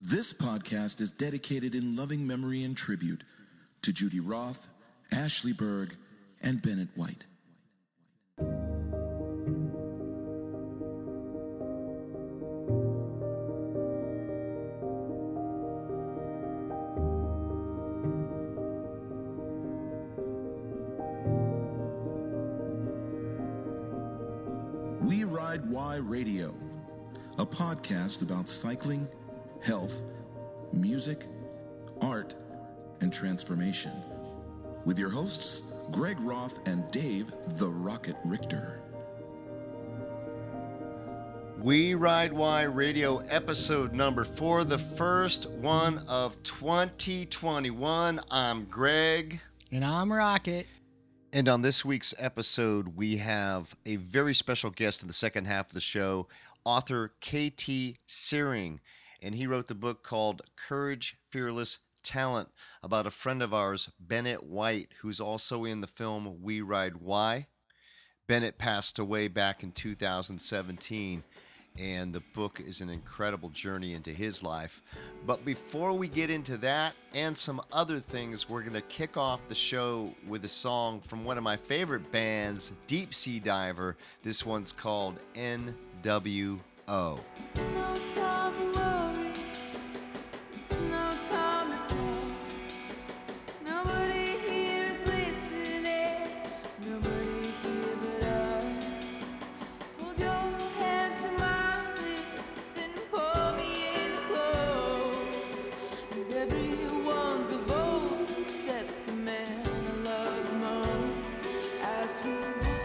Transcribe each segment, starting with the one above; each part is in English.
This podcast is dedicated in loving memory and tribute to Judy Roth, Ashley Berg, and Bennett White. We Ride Why Radio, a podcast about cycling, health, music, art, and transformation. With your hosts, Greg Roth and Dave the Rocket Richter. We Ride Why Radio episode number four, the first one of 2021. I'm Greg. And I'm Rocket. And on this week's episode, we have a very special guest in the second half of the show, author KT Searing. And he wrote the book called Courage, Fearless Talent about a friend of ours, Bennett White, who's also in the film We Ride Why. Bennett passed away back in 2017, and the book is an incredible journey into his life. But before we get into that and some other things, we're going to kick off the show with a song from one of my favorite bands, Deep Sea Diver. This one's called NWO. As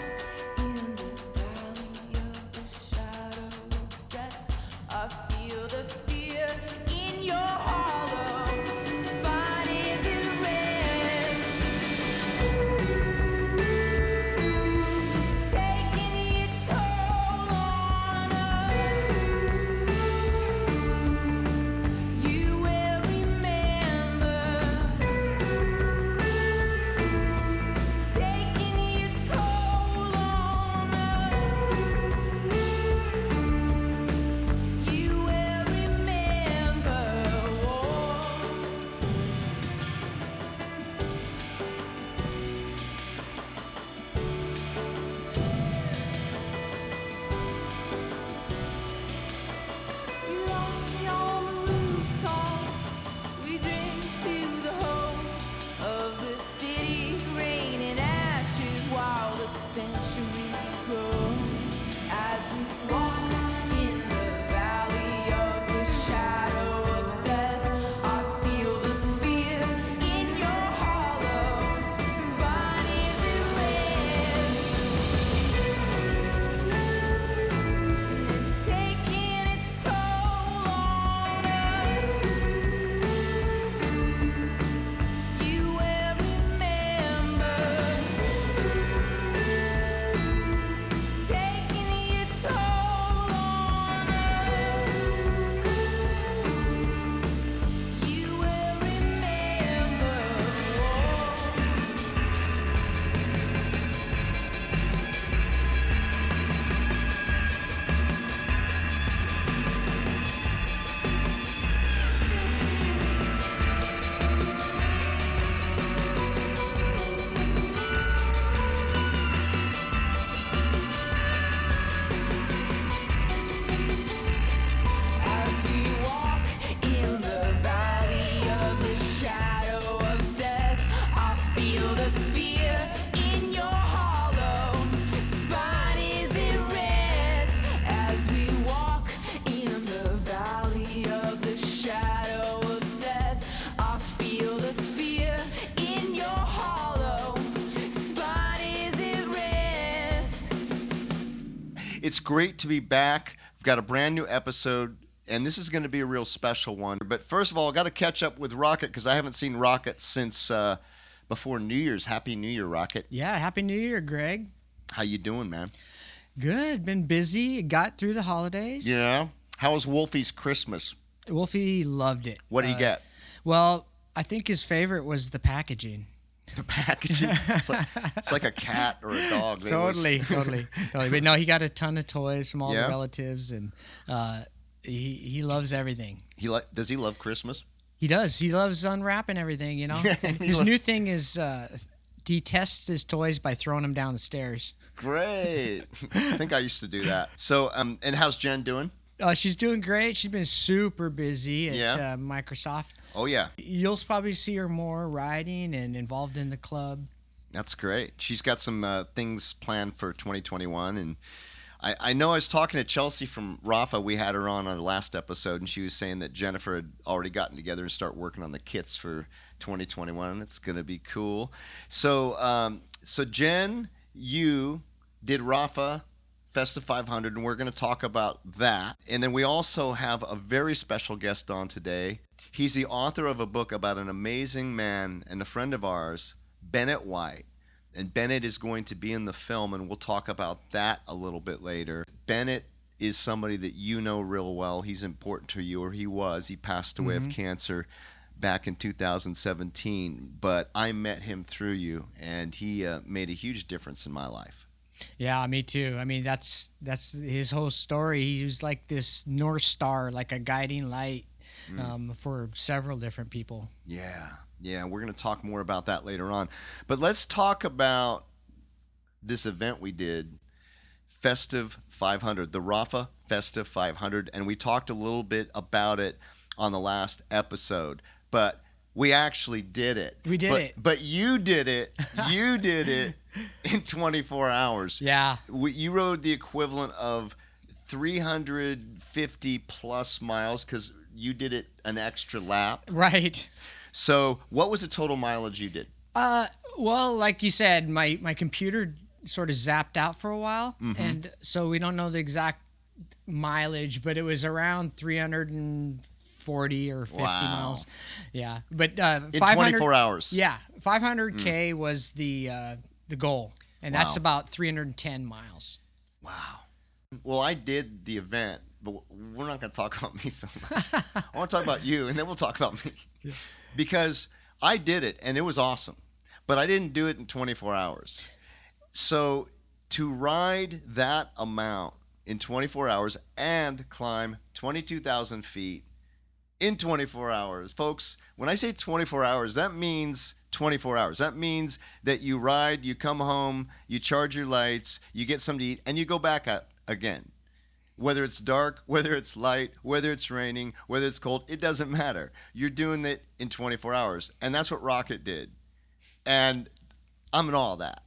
great to be back. We've got a brand new episode, and this is going to be a real special one. But first of all, I got to catch up with Rocket because I haven't seen Rocket since uh, before New Year's. Happy New Year, Rocket! Yeah, Happy New Year, Greg. How you doing, man? Good. Been busy. Got through the holidays. Yeah. How was Wolfie's Christmas? Wolfie loved it. What did Uh, you get? Well, I think his favorite was the packaging. The packaging. It's like, it's like a cat or a dog. They was- totally, totally, totally. But no, he got a ton of toys from all Yeah? the relatives, and uh, He he loves everything. He like does he love Christmas? He does. He loves unwrapping everything. You know. His lo- new thing is uh, he tests his toys by throwing them down the stairs. Great. I think I used to do that. So um and how's Jen doing? Uh, she's doing great. She's been super busy at Yeah. uh, Microsoft. Oh yeah. You'll probably see her more riding and involved in the club. That's great. She's got some uh, things planned for 2021, and I, I know I was talking to Chelsea from Rapha. We had her on our last episode, and she was saying that Jennifer had already gotten together and start working on the kits for 2021. It's going to be cool. So, um, so Jen, you did Rapha Festive 500, and we're going to talk about that. And then we also have a very special guest on today. He's the author of a book about an amazing man and a friend of ours, Bennett White. And Bennett is going to be in the film, and we'll talk about that a little bit later. Bennett is somebody that you know real well. He's important to you, or he was. He passed away of cancer back in 2017, but I met him through you, and he uh, made a huge difference in my life. Yeah, me too. I mean, that's that's his whole story. He was like this north star, like a guiding light Mm. um, for several different people. Yeah, yeah, we're going to talk more about that later on. But let's talk about this event we did, Festive 500, the Rapha Festive 500, and we talked a little bit about it on the last episode, but we actually did it. We did But- it. But you did it. You did it in 24 hours. Yeah, We, you rode the equivalent of 350 plus miles because you did it an extra lap. right. So, what was the total mileage you did? Uh, well, like you said, my my computer sort of zapped out for a while, Mm-hmm. and so we don't know the exact mileage, but it was around 340 or 50 Wow. miles. Yeah, but uh, In 24 hours. Yeah, 500k was the uh, the goal, and that's about 310 miles. Wow. Well, I did the event, but we're not going to talk about me so much. I want to talk about you, and then we'll talk about me. Because I did it, and it was awesome. But I didn't do it in 24 hours. So to ride that amount in 24 hours and climb 22,000 feet in 24 hours, folks, when I say 24 hours, that means 24 hours. That means that you ride, you come home, you charge your lights, you get something to eat, and you go back out again. Whether it's dark, whether it's light, whether it's raining, whether it's cold, it doesn't matter. You're doing it in 24 hours. And that's what Rocket did. And I'm in all that.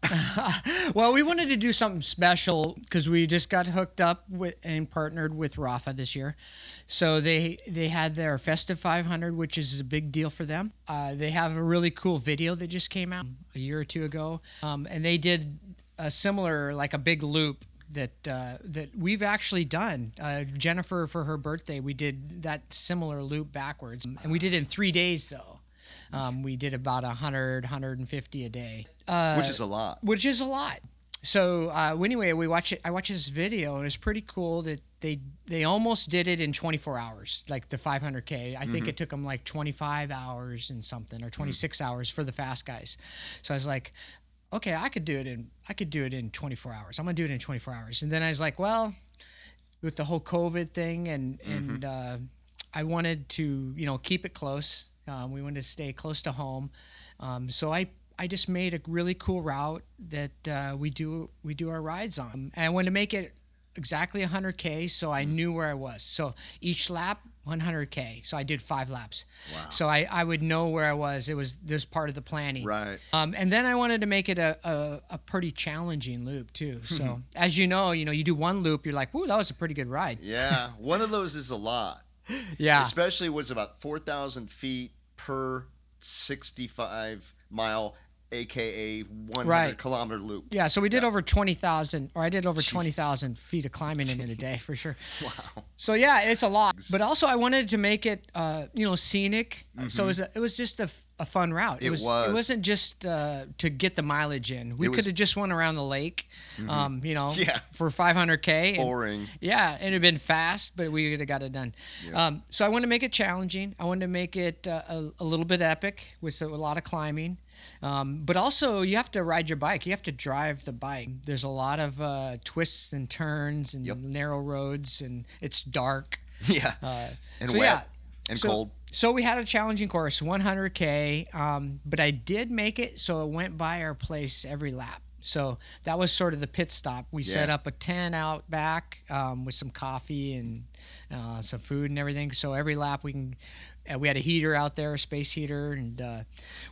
well, we wanted to do something special because we just got hooked up with and partnered with Rapha this year. So they they had their Festive 500, which is a big deal for them. Uh, they have a really cool video that just came out a year or two ago, um, and they did a similar like a big loop that uh, that we've actually done. Uh, Jennifer for her birthday, we did that similar loop backwards, and we did it in three days though. Um, we did about 100, 150 a day. Uh, which is a lot. which is a lot. So uh, anyway, we watch it. I watched this video, and it's pretty cool that they they almost did it in 24 hours, like the 500k. I think it took them like 25 hours and something, or 26 hours for the fast guys. So I was like, okay, I could do it in I could do it in 24 hours. I'm gonna do it in 24 hours. And then I was like, well, with the whole COVID thing, and and uh, I wanted to you know keep it close. Um, we wanted to stay close to home, um, so I I just made a really cool route that uh, we do we do our rides on, and I wanted to make it exactly 100k, so I knew where I was. So each lap 100k, so I did five laps. Wow. So I, I would know where I was. It was this part of the planning. Right. Um, and then I wanted to make it a, a, a pretty challenging loop too. So as you know, you know, you do one loop, you're like, "Woo, that was a pretty good ride." Yeah. One of those is a lot. Yeah. Especially when it's about 4,000 feet per 65 mile, aka 100 Right. kilometer loop. Yeah, so we did over 20,000, or I did over 20,000 feet of climbing in it a day for sure. Wow. So yeah, it's a lot. But also, I wanted to make it, uh, you know, scenic. So it was, a, it was just a fun route. Mm-hmm. It was, was. It wasn't just uh, to get the mileage in. We It Mm-hmm. could have just went around the lake, um, you know, Yeah. for 500k. and- Boring. Yeah, and it'd been fast, but we would have got it done. Um, so I wanted to make it challenging. I wanted to make it uh, a, a little bit epic with a lot of climbing. Um, but also, you have to ride your bike. You have to drive the bike. There's a lot of uh, twists and turns and Yep. narrow roads, and it's dark. Yeah. Uh, and so wet yeah, and so, cold. So we had a challenging course, 100k, um, but I did make it. So it went by our place every lap. So that was sort of the pit stop. We set up a tent out back um, with some coffee and uh, some food and everything. So every lap we can. Uh, we had a heater out there, a space heater, and uh,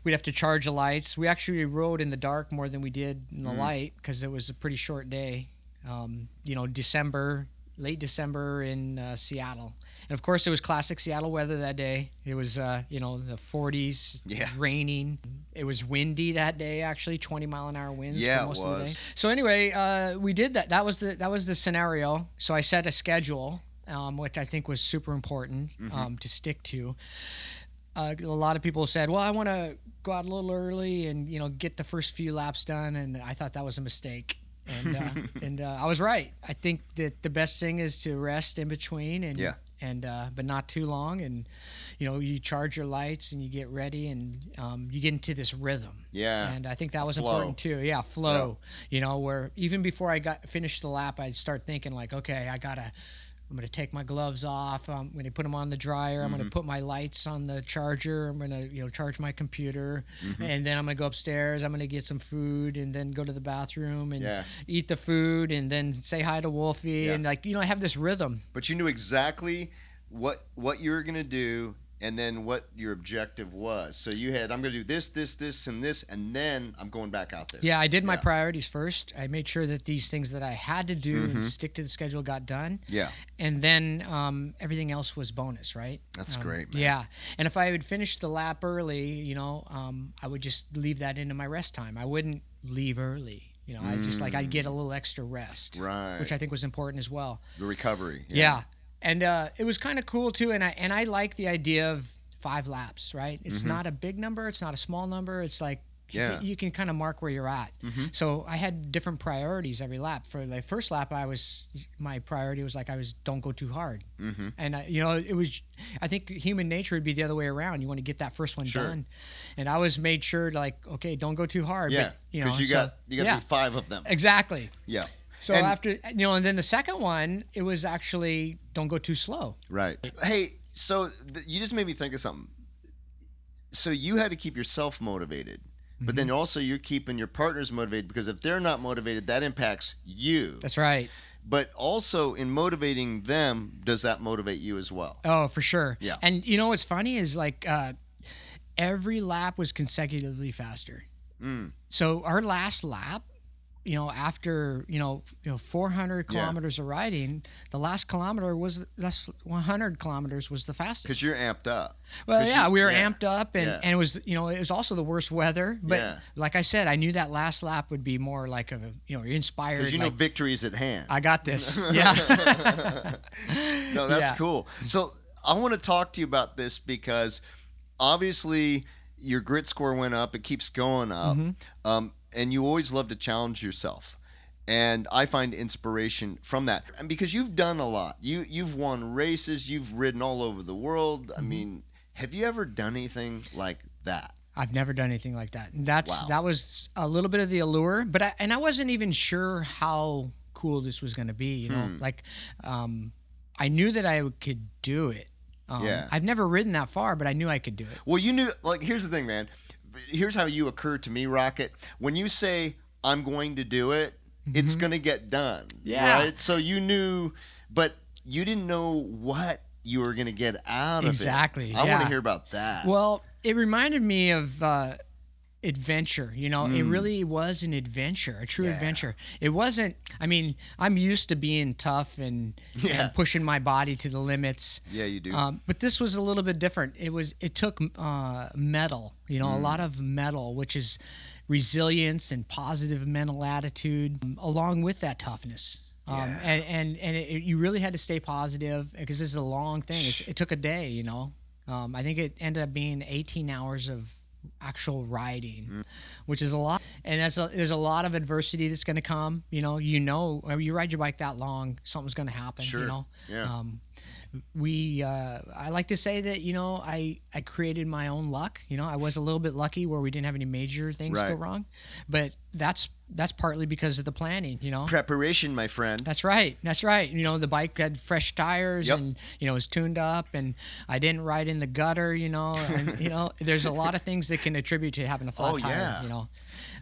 we'd have to charge the lights. We actually rode in the dark more than we did in the Mm. light because it was a pretty short day. Um, you know, December, late December in uh, Seattle. And of course, it was classic Seattle weather that day. It was, uh, you know, the 40s, Yeah. raining. It was windy that day, actually, 20 mile an hour winds Yeah, most of the day. So anyway, uh, we did that. That was the that was the scenario. So I set a schedule, um, which I think was super important Mm-hmm. um, to stick to. Uh, a lot of people said, "Well, I want to go out a little early and you know get the first few laps done," and I thought that was a mistake. And uh, and uh, I was right. I think that the best thing is to rest in between and Yeah. and uh, but not too long. And you know you charge your lights and you get ready and um, you get into this rhythm. Yeah. And I think that was Flow. important too. Yeah, flow. You know, where even before I got finished the lap, I'd start thinking like, okay, I gotta. I'm gonna take my gloves off. I'm gonna put them on the dryer. I'm Mm-hmm. gonna put my lights on the charger. I'm gonna you know charge my computer, Mm-hmm. and then I'm gonna go upstairs. I'm gonna get some food, and then go to the bathroom and Yeah. eat the food, and then say hi to Wolfie, Yeah. and like you know I have this rhythm. But you knew exactly what what you were gonna do and then what your objective was. So you had I'm gonna do this, this, this, and this, and then I'm going back out there. Yeah, I did my Yeah. priorities first. I made sure that these things that I had to do Mm-hmm. and stick to the schedule got done. Yeah. and then um, everything else was bonus, right? That's Um, great, man. Yeah, and if I would finish the lap early, you know, um, I would just leave that into my rest time. I wouldn't leave early. You know, I just like I'd get a little extra rest, Mm. Right. which I think was important as well. The recovery. Yeah, and uh, it was kind of cool too. And I and I like the idea of five laps. Right? It's not a big number. It's not a small number. It's like you Mm-hmm. Yeah. can- you can kind of mark where you're at. Mm-hmm. So I had different priorities every lap. For the first lap, I was my priority was like I was don't go too hard, Mm-hmm. and I, you know it was. I think human nature would be the other way around. You want to get that first one Sure. done, and I was made sure like okay, don't go too hard. Yeah. but, you know, Because you so- got you got yeah, five of them. exactly. Yeah. So And- after you know, and then the second one, it was actually don't go too slow. Right. Hey, so th- you just made me think of something. So you had to keep yourself motivated, but then Mm-hmm. also you're keeping your partners motivated because if they're not motivated, that impacts you. That's right. But also in motivating them, does that motivate you as well? Oh, for sure. Yeah. And you know what's funny is like uh, every lap was consecutively faster. Mm. So our last lap, you know, after you know, you know, 400 Yeah. kilometers of riding, the last kilometer was last 100 kilometers was the fastest. Because you're amped up. Well, yeah, you- we were yeah. amped up, and, Yeah. and it was you know it was also the worst weather. But Yeah. like I said, I knew that last lap would be more like a you know inspired. Because you know like, victory is at hand. I got this. Yeah. no, that's Yeah. cool. So I want to talk to you about this because obviously your grit score went up. It keeps going up, Mm-hmm. um, and you always love to challenge yourself. And I find inspiration from that, and because you've done a lot. You you've won races. You've ridden all over the world. Mm-hmm. I mean, have you ever done anything like that? I've never done anything like that. And That's Wow. that was a little bit of the allure, but I, and I wasn't even sure how cool this was going to be. You know, Hmm. like um, I knew that I could do it. Um, Yeah. I've never ridden that far, but I knew I could do it. Well, you knew. Like, here's the thing, man. Here's how you occur to me, Rocket. When you say I'm going to do it, it's going to get done. Mm-hmm. Yeah. Right. So you knew, but you didn't know what you were going to get out of it. Exactly, it. I want to hear about that. Well, it reminded me of uh, adventure. You know, it Mm. really was an adventure, a true Yeah. adventure. It wasn't. I mean, I'm used to being tough and, Yeah. and pushing my body to the limits. yeah, you do. Um, but this was a little bit different. It was it took uh, metal, you know, a lot of metal, which is resilience and positive mental attitude, um, along with that toughness. Um, Yeah. And and and it, you really had to stay positive because this is a long thing. It's, it took a day, you know. Um, I think it ended up being 18 hours of actual riding, which is a lot. And that's a, there's a lot of adversity that's going to come. You know, you know, when you ride your bike that long, something's going to happen. Sure. You know. Yeah. Um, we uh, I like to say that you know I I created my own luck. You know, I was a little bit lucky where we didn't have any major things go wrong, but that's that's partly because of the planning. You know. Preparation, my friend. That's right. That's right. You know, the bike had fresh tires Yep. and you know it was tuned up, and I didn't ride in the gutter. You know, and you know, there's a lot of things that can attribute to having a flat Oh, tire. yeah. You know,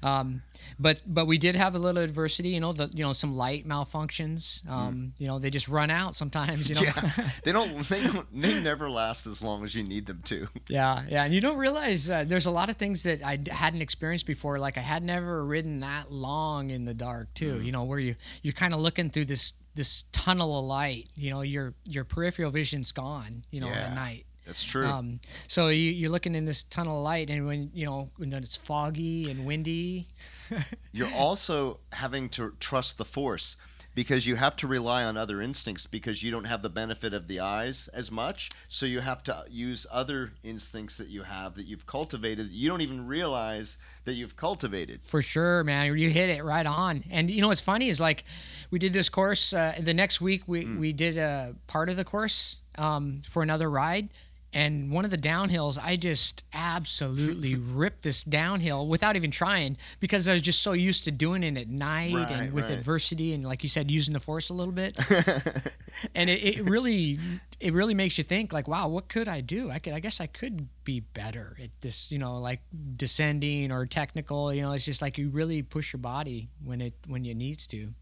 um, but but we did have a little adversity. You know, the you know some light malfunctions. Um, You know, they just run out sometimes. You know. Mm. Yeah, they don't. They don't. They never last as long as you need them to. Yeah, yeah, and you don't realize uh, there's a lot of things that I hadn't experienced before. Like I had never ridden that long in the dark too. Mm. You know, where you you're kind of looking through this this tunnel of light. You know, your your peripheral vision's gone. You know, Yeah. at night. That's true. Um, so you, you're looking in this tunnel of light, and when you know when it's foggy and windy. You're also having to trust the force because you have to rely on other instincts because you don't have the benefit of the eyes as much. So you have to use other instincts that you have that you've cultivated that you don't even realize that you've cultivated. For sure, man. You hit it right on. And you know what's funny is like we did this course. Uh, the next week we we did a part of the course um, for another ride. And one of the downhills, I just absolutely ripped this downhill without even trying because I was just so used to doing it at night Right, and with right. adversity and like you said, using the force a little bit. and it, it really it really makes you think like wow what could i do i could i guess i could be better at this you know like descending or technical you know it's just like you really push your body when it when it needs to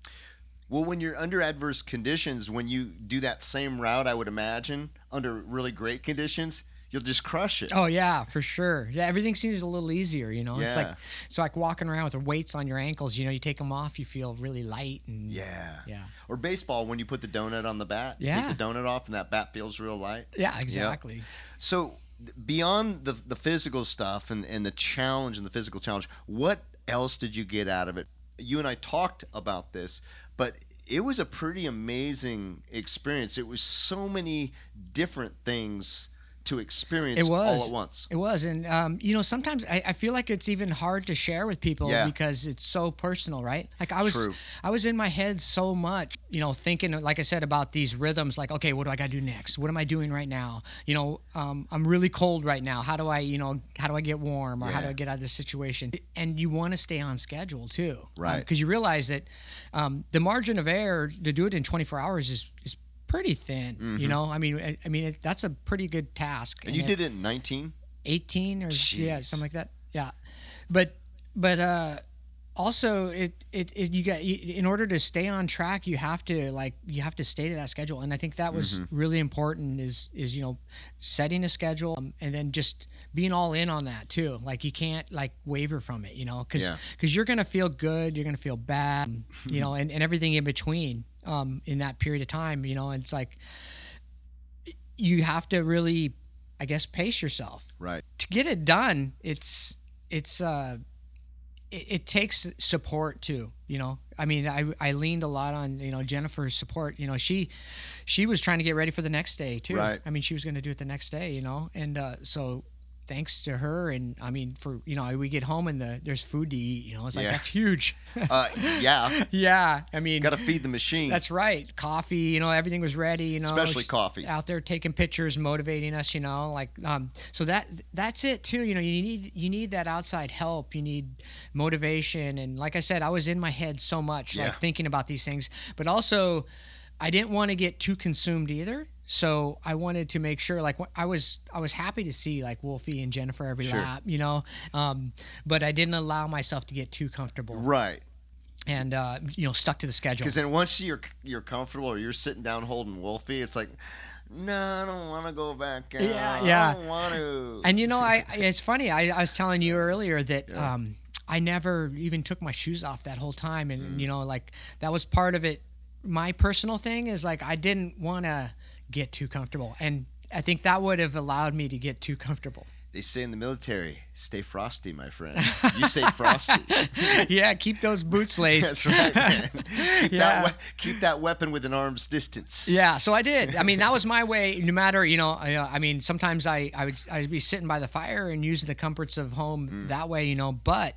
Well, when you're under adverse conditions, when you do that same route, I would imagine under really great conditions, you'll just crush it. oh yeah for sure yeah everything seems a little easier you know it's like Yeah. it's like walking around with the weights on your ankles you know you take them off you feel really light and Yeah. yeah Or baseball, when you put the donut on the bat, Yeah. take the donut off and that bat feels real light. yeah exactly So beyond the the physical stuff and, and the challenge and the physical challenge, what else did you get out of it? You and I talked about this, but it was a pretty amazing experience. It was so many different things to experience It was. all at once. It was, and um, you know, sometimes I, I feel like it's even hard to share with people Yeah. because it's so personal, right? Like I was, True. I was in my head so much, you know, thinking, like I said, about these rhythms. Like, okay, what do I got to do next? What am I doing right now? You know, um, I'm really cold right now. How do I, you know, how do I get warm, or how do I get out of this situation? And you want to stay on schedule too, Right. Because you realize that um, the margin of error to do it in 24 hours is is pretty thin. You know, I mean, I, I mean, it, that's a pretty good task. Mm-hmm. And you did it in 19? 18 or yeah something like that yeah but but uh also it, it it you got you- in order to stay on track you have to like you have to stay to that schedule and i think that was Mm-hmm. really important is is you know setting a schedule um, and then just being all in on that too like you can't like waver from it you know because Yeah. you're gonna feel good you're gonna feel bad um, you know and, and everything in between um in that period of time you know and it's like you have to really i guess pace yourself. Right. to get it done it's it's uh it, it takes support too you know? I mean I, I leaned a lot on you know jennifer's support. You know she she was trying to get ready for the next day too. Right. i mean she was going to do it the next day you know? And uh so thanks to her and i mean for you know we get home and the there's food to eat you know it's like Yeah. that's huge Uh, yeah. yeah i mean Got to feed the machine. that's right. Coffee, you know, everything was ready, you know. Especially coffee. Out there taking pictures, motivating us, you know, like um so that that's it too, you know, you need you need that outside help, you need motivation and like I said, I was in my head so much Yeah. like thinking about these things, but also I didn't want to get too consumed either. So I wanted to make sure, like, I was, I was happy to see like Wolfie and Jennifer every Sure. lap, you know, um, but I didn't allow myself to get too comfortable right. and uh, you know stuck to the schedule. Because then once you're you're comfortable or you're sitting down holding Wolfie, it's like, no, I don't want to go back. Out. Yeah, yeah. I don't want to. And you know, I it's funny. I, I was telling you earlier that um, I never even took my shoes off that whole time, and Mm. you know, like that was part of it. My personal thing is like I didn't want to get too comfortable, and I think that would have allowed me to get too comfortable. They say in the military, stay frosty, my friend. You stay frosty. yeah, keep those boots laced. That's right, man. Keep, Yeah. that we- keep that weapon within arm's distance. Yeah, so I did. I mean, that was my way. No matter, you know, I, I mean, sometimes I, I would I'd be sitting by the fire and using the comforts of home that way, you know. But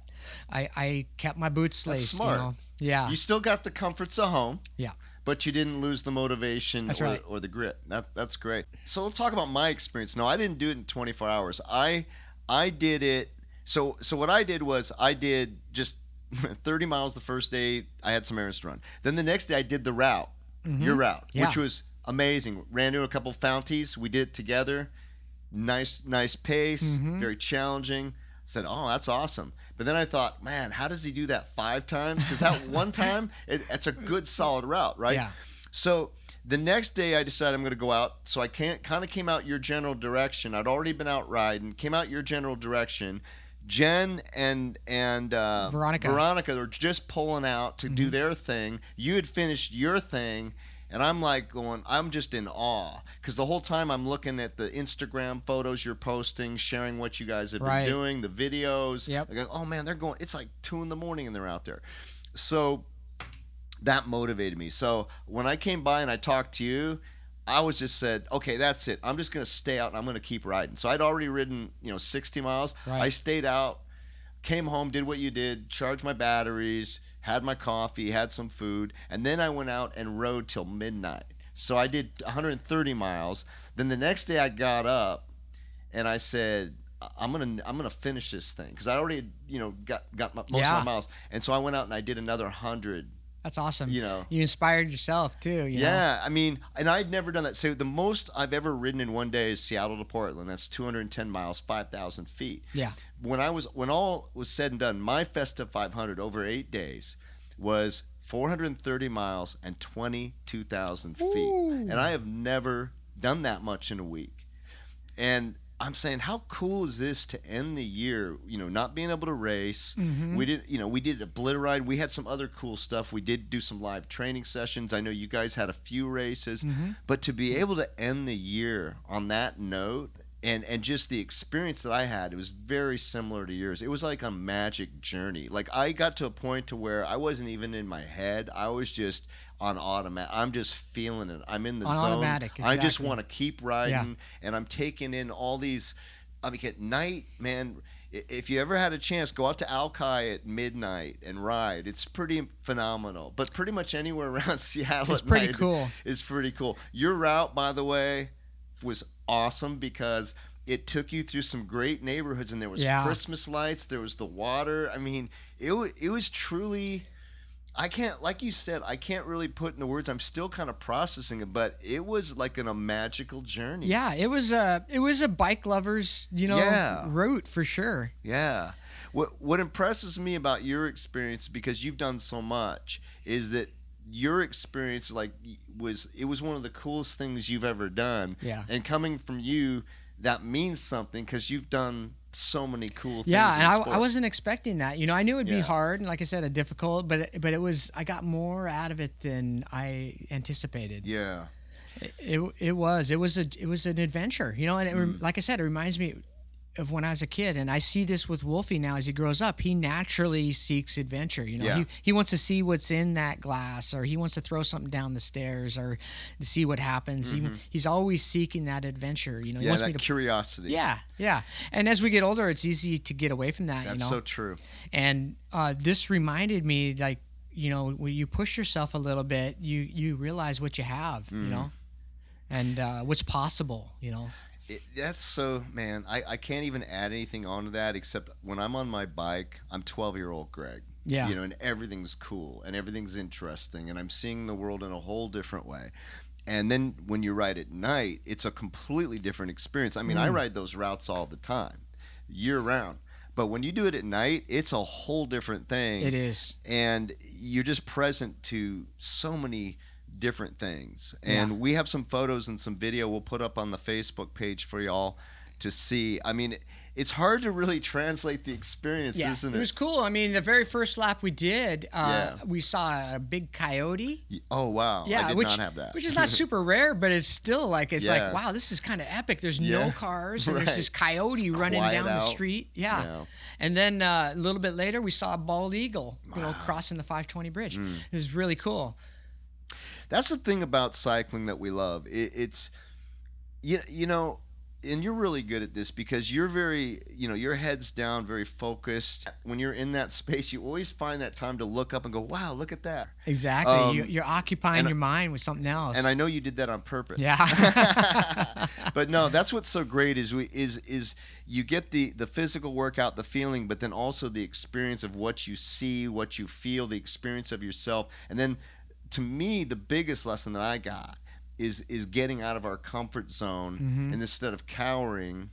I, I kept my boots Mm. That's laced. smart. You know? Yeah. You still got the comforts of home. Yeah. But you didn't lose the motivation or, right. or the grit. That that's great. So let's talk about my experience. No, I didn't do it in 24 hours. I I did it. So so what I did was I did just 30 miles the first day. I had some errands to run. Then the next day I did the route, your route, Yeah. which was amazing. Ran into a couple founties. We did it together. Nice, nice pace. Mm-hmm. Very challenging. Said, oh, that's awesome. But then I thought, man, how does he do that five times? Because that one time, it, it's a good solid route, right? Yeah. So the next day, I decided I'm going to go out. So I can't kind of came out your general direction. I'd already been out riding, came out your general direction. Jen and and uh, Veronica. Veronica were just pulling out to do their thing. You had finished your thing, and I'm like going, I'm just in awe because the whole time I'm looking at the Instagram photos you're posting, sharing what you guys have Right. been doing, the videos. Yep. I go, oh man, they're going. It's like two in the morning and they're out there. So that motivated me. So when I came by and I talked to you, I was just said, okay, that's it. I'm just gonna stay out and I'm gonna keep riding. So I'd already ridden, you know, 60 miles. Right. I stayed out, came home, did what you did, charged my batteries, had my coffee, had some food, and then I went out and rode till midnight. So I did 130 miles. Then the next day I got up and I said, I'm gonna I'm gonna finish this thing because I already you know got got my, most Yeah. of my miles, and so I went out and I did another hundred That's awesome. You know. you inspired yourself too. You know? yeah, I mean, and I'd never done that. So the most I've ever ridden in one day is Seattle to Portland. That's 210 miles, 5,000 feet. Yeah. When I was when all was said and done, my Festive 500 over eight days was 430 miles and 22,000 feet, Ooh. and I have never done that much in a week. And I'm saying, how cool is this to end the year? You know, not being able to race. Mhm. We did, you know, we did a blitter ride. We had some other cool stuff. We did do some live training sessions. I know you guys had a few races, Mhm. but to be able to end the year on that note. And, and just the experience that I had, it was very similar to yours. It was like a magic journey. Like I got to a point to where I wasn't even in my head. I was just on automatic. I'm just feeling it. I'm in the On zone. automatic, exactly. I just want to keep riding, and I'm taking in all these. I mean, at night, man. If you ever had a chance, go out to Alki at midnight and ride. It's pretty phenomenal. But pretty much anywhere around Seattle, It's pretty cool. is pretty cool. Your route, by the way, was awesome because it took you through some great neighborhoods, and there was Yeah. Christmas lights, there was the water. I mean, it it was truly. I can't, like you said, I can't really put into words. I'm still kind of processing it, but it was like an, a magical journey. Yeah, it was a it was a bike lovers, you know, Yeah. route for sure. Yeah. What what impresses me about your experience because you've done so much is that your experience like was it was one of the coolest things you've ever done. Yeah. And coming from you, that means something because you've done so many cool things. Yeah, and I. I wasn't expecting that. You know, I knew it'd be hard and like I said, a difficult, but it, but it was I got more out of it than I anticipated. Yeah. It, it was it was a it was an adventure, you know, and it, Mm. like I said, it reminds me of when I was a kid, and I see this with Wolfie now as he grows up. He naturally seeks adventure. You know, Yeah. he he wants to see what's in that glass, or he wants to throw something down the stairs, or to see what happens. He, he's always seeking that adventure. You know, he Mm-hmm. Yeah, wants that to. curiosity. Yeah, yeah. And as we get older, it's easy to get away from that. That's you know, so true. and uh, this reminded me like you know when you push yourself a little bit you you realize what you have Mm. you know and uh, what's possible you know It, that's so man. I, I can't even add anything onto that except when I'm on my bike, I'm 12 year old Greg. Yeah. You know, and everything's cool and everything's interesting, and I'm seeing the world in a whole different way. And then when you ride at night, it's a completely different experience. I mean, I Mm. ride those routes all the time, year round. But when you do it at night, it's a whole different thing it is and you're just present to so many different things. And we have some photos and some video we'll put up on the Facebook page for y'all to see. I mean, it's hard to really translate the experience, yeah isn't it it? was cool i mean the very first lap we did uh, Yeah. we saw a big coyote oh wow! yeah I did which not have that. which is not super rare but it's still like it's Yeah. like wow this is kind of epic there's Yeah. no cars and Right. there's this coyote It's running down the street yeah Yeah. and then uh, a little bit later we saw a bald eagle you know crossing the 520 bridge Mm. it was really cool That's the thing about cycling that we love. It, it's you, you know and you're really good at this because you're very, you know, your head's down, very focused. When you're in that space, you always find that time to look up and go, "Wow, look at that." Exactly. Um, you, you're occupying and- your mind with something else. And I know you did that on purpose. Yeah. but no, that's what's so great is we is is you get the the physical workout, the feeling, but then also the experience of what you see, what you feel, the experience of yourself, and then to me, the biggest lesson that I got is is getting out of our comfort zone, Mhm. and instead of cowering,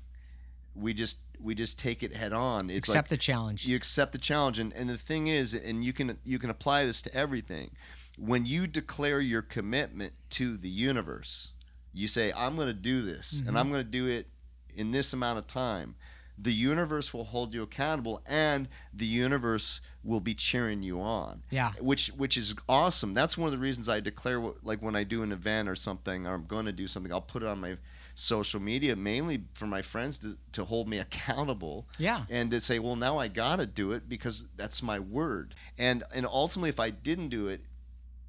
we just we just take it head on. It's Accept like the challenge. you accept the challenge, and and the thing is, and you can you can apply this to everything. When you declare your commitment to the universe, you say, "I'm going to do this, Mhm. and I'm going to do it in this amount of time." The universe will hold you accountable, and the universe will be cheering you on yeah. which which is awesome. That's one of the reasons I declare what, like when I do an event or something or I'm going to do something, I'll put it on my social media mainly for my friends to, to hold me accountable Yeah. and to say, well, now I got to do it because that's my word. And and ultimately if I didn't do it,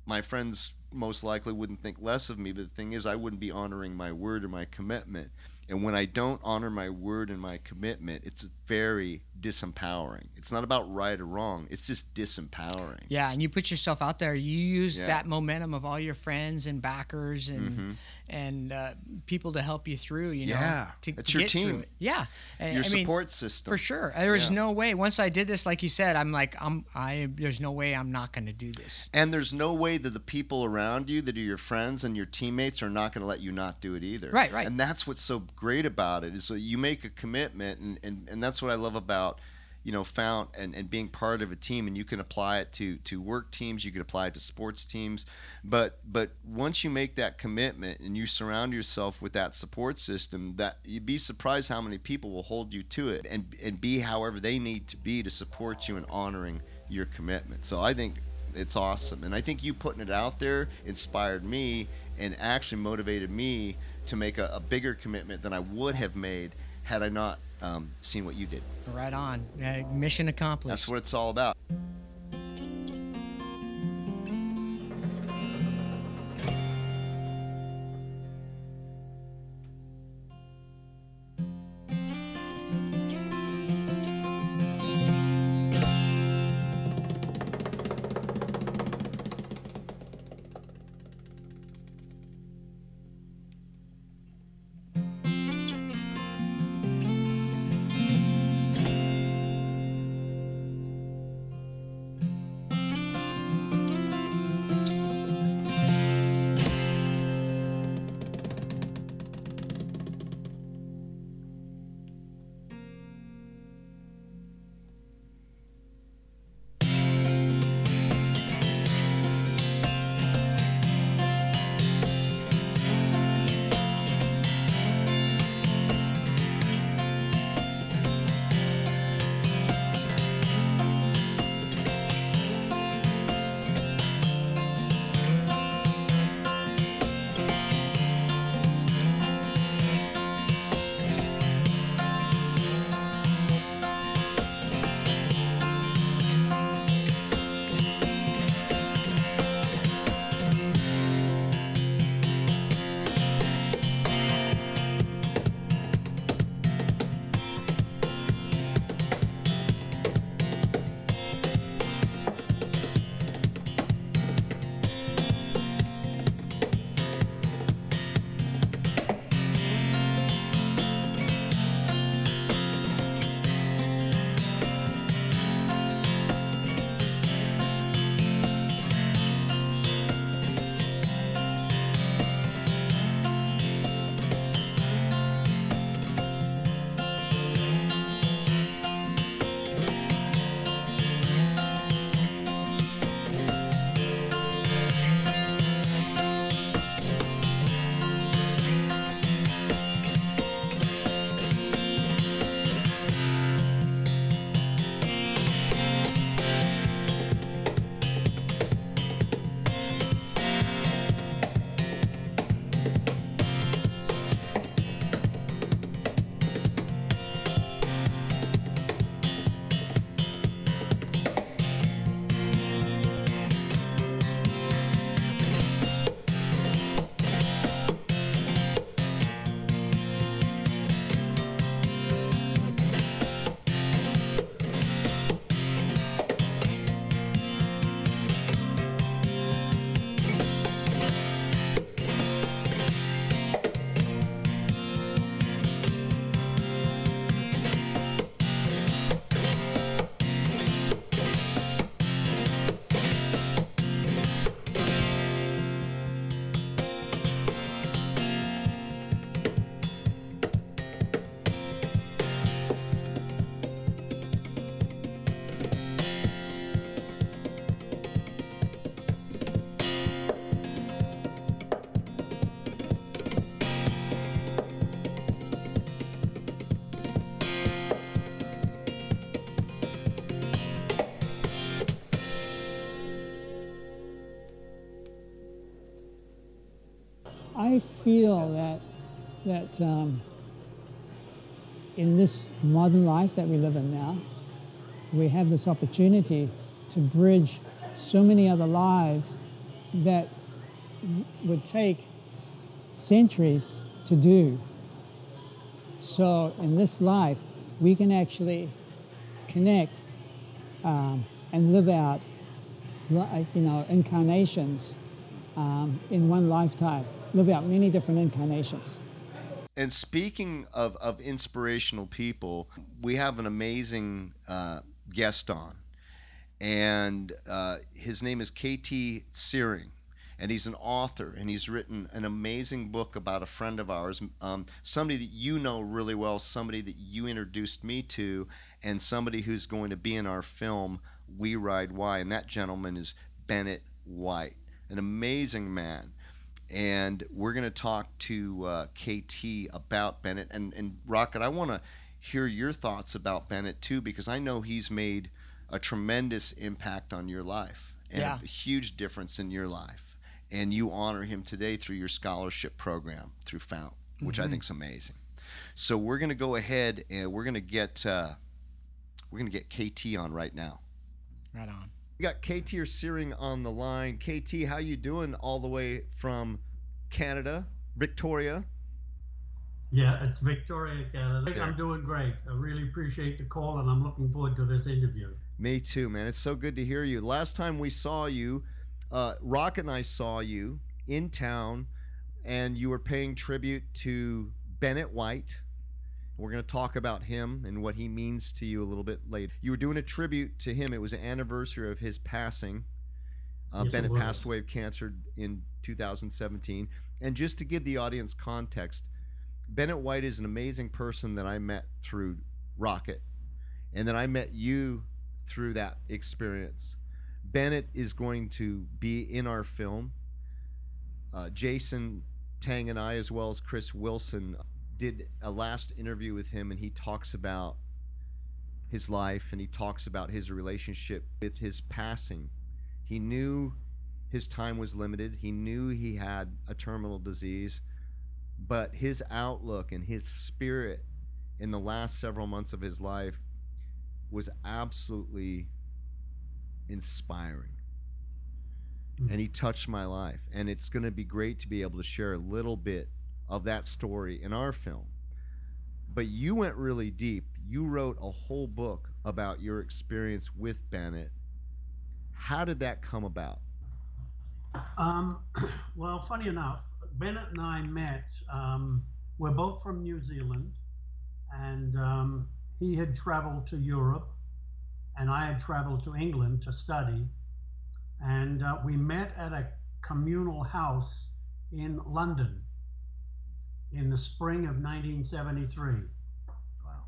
my friends most likely wouldn't think less of me, but the thing is I wouldn't be honoring my word or my commitment. And when I don't honor my word and my commitment, it's very disempowering. It's not about right or wrong. It's just disempowering. Yeah, and you put yourself out there. You use Yeah. that momentum of all your friends and backers and Mhm. and uh, people to help you through. You know, Yeah, to, it's to your team. it. Yeah, and, Your I mean, support system. for sure. There is Yeah. no way. Once I did this, like you said, I'm like, I'm I. There's no way I'm not going to do this. And there's no way that the people around you, that are your friends and your teammates, are not going to let you not do it either. Right, right. And that's what's so great about it is so you make a commitment, and, and, and that's what I love about, you know, found and, and being part of a team. And you can apply it to to work teams, you can apply it to sports teams, but but once you make that commitment and you surround yourself with that support system, that you'd be surprised how many people will hold you to it and and be however they need to be to support you in honoring your commitment. So I think it's awesome. And I think you putting it out there inspired me and actually motivated me to make a, a bigger commitment than I would have made had I not um, seen what you did. Right on. Uh, mission accomplished. That's what it's all about. Feel that that um, in this modern life that we live in now, we have this opportunity to bridge so many other lives that would take centuries to do. So in this life, we can actually connect um, and live out, you know, incarnations um, in one lifetime. Live out many different incarnations. And speaking of, of inspirational people, we have an amazing uh, guest on, and uh, his name is KT Searing, and he's an author, and he's written an amazing book about a friend of ours, um, somebody that you know really well, somebody that you introduced me to, and somebody who's going to be in our film We Ride Why. and that gentleman is Bennett White, an amazing man and we're going to talk to uh, KT about Bennett and and Rocket. I want to hear your thoughts about Bennett too, because I know he's made a tremendous impact on your life and Yeah. a huge difference in your life. And you honor him today through your scholarship program through Fount, which I think is amazing. So we're going to go ahead and we're going to get uh, we're going to get KT on right now. Right on. We got KT or Searing on the line. KT, how you doing all the way from Canada, Victoria? Yeah, it's Victoria, Canada. There. I'm doing great. I really appreciate the call, and I'm looking forward to this interview. Me too, man. It's so good to hear you. Last time we saw you, uh, Rock and I saw you in town, and you were paying tribute to Bennett White. We're going to talk about him and what he means to you a little bit later. You were doing a tribute to him. It was an anniversary of his passing. Uh, Yes, Bennett passed away of cancer in 2017. And just to give the audience context, Bennett White is an amazing person that I met through Rocket, and then I met you through that experience. Bennett is going to be in our film. Uh, Jason Tang and I, as well as Chris Wilson, did a last interview with him, and he talks about his life and he talks about his relationship with his passing. He knew his time was limited, he knew he had a terminal disease, but his outlook and his spirit in the last several months of his life was absolutely inspiring. Hmm. And he touched my life. And it's going to be great to be able to share a little bit of that story in our film. But you went really deep. You wrote a whole book about your experience with Bennett. How did that come about? Um, well, funny enough, Bennett and I met. Um, we're both from New Zealand, and um, he had traveled to Europe, and I had traveled to England to study. And uh, we met at a communal house in London in the spring of 1973. Wow.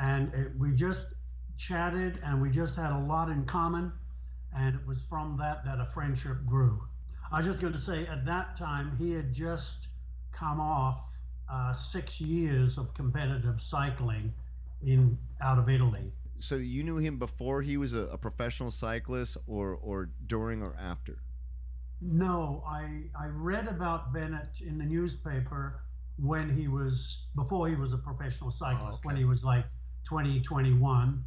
and it, we just chatted and we just had a lot in common and it was from that that a friendship grew i was just going to say at that time he had just come off uh, six years of competitive cycling in out of italy So you knew him before he was a, a professional cyclist or, or during or after? no i i read about bennett in the newspaper when he was before he was a professional cyclist when okay. he was like 20 21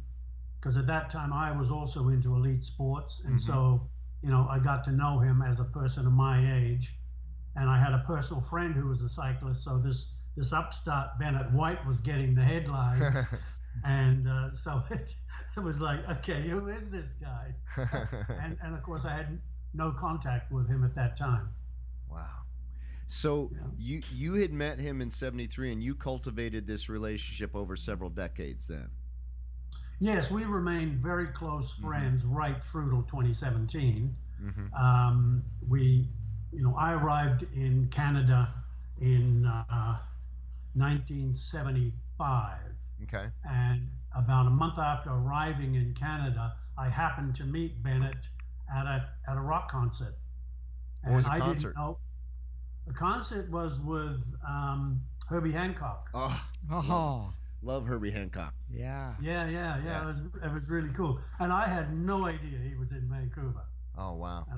because at that time i was also into elite sports and Mhm. so you know i got to know him as a person of my age and i had a personal friend who was a cyclist so this this upstart bennett white was getting the headlines and uh, so it, it was like okay who is this guy and, and of course i had no contact with him at that time wow. So Yeah. you you had met him in 73 and you cultivated this relationship over several decades then. yes we remained very close Mhm. friends right through till 2017 Mm-hmm. um, we, you know, I arrived in Canada in uh, 1975, Okay. and about a month after arriving in Canada, I happened to meet Bennett at a at a rock concert. The I concert? Didn't know, the concert was with um, Herbie Hancock. Oh, Oh, love Herbie Hancock. yeah. Yeah, yeah, yeah. Yeah. It was it was really cool, and I had no idea he was in Vancouver. Oh wow. Uh,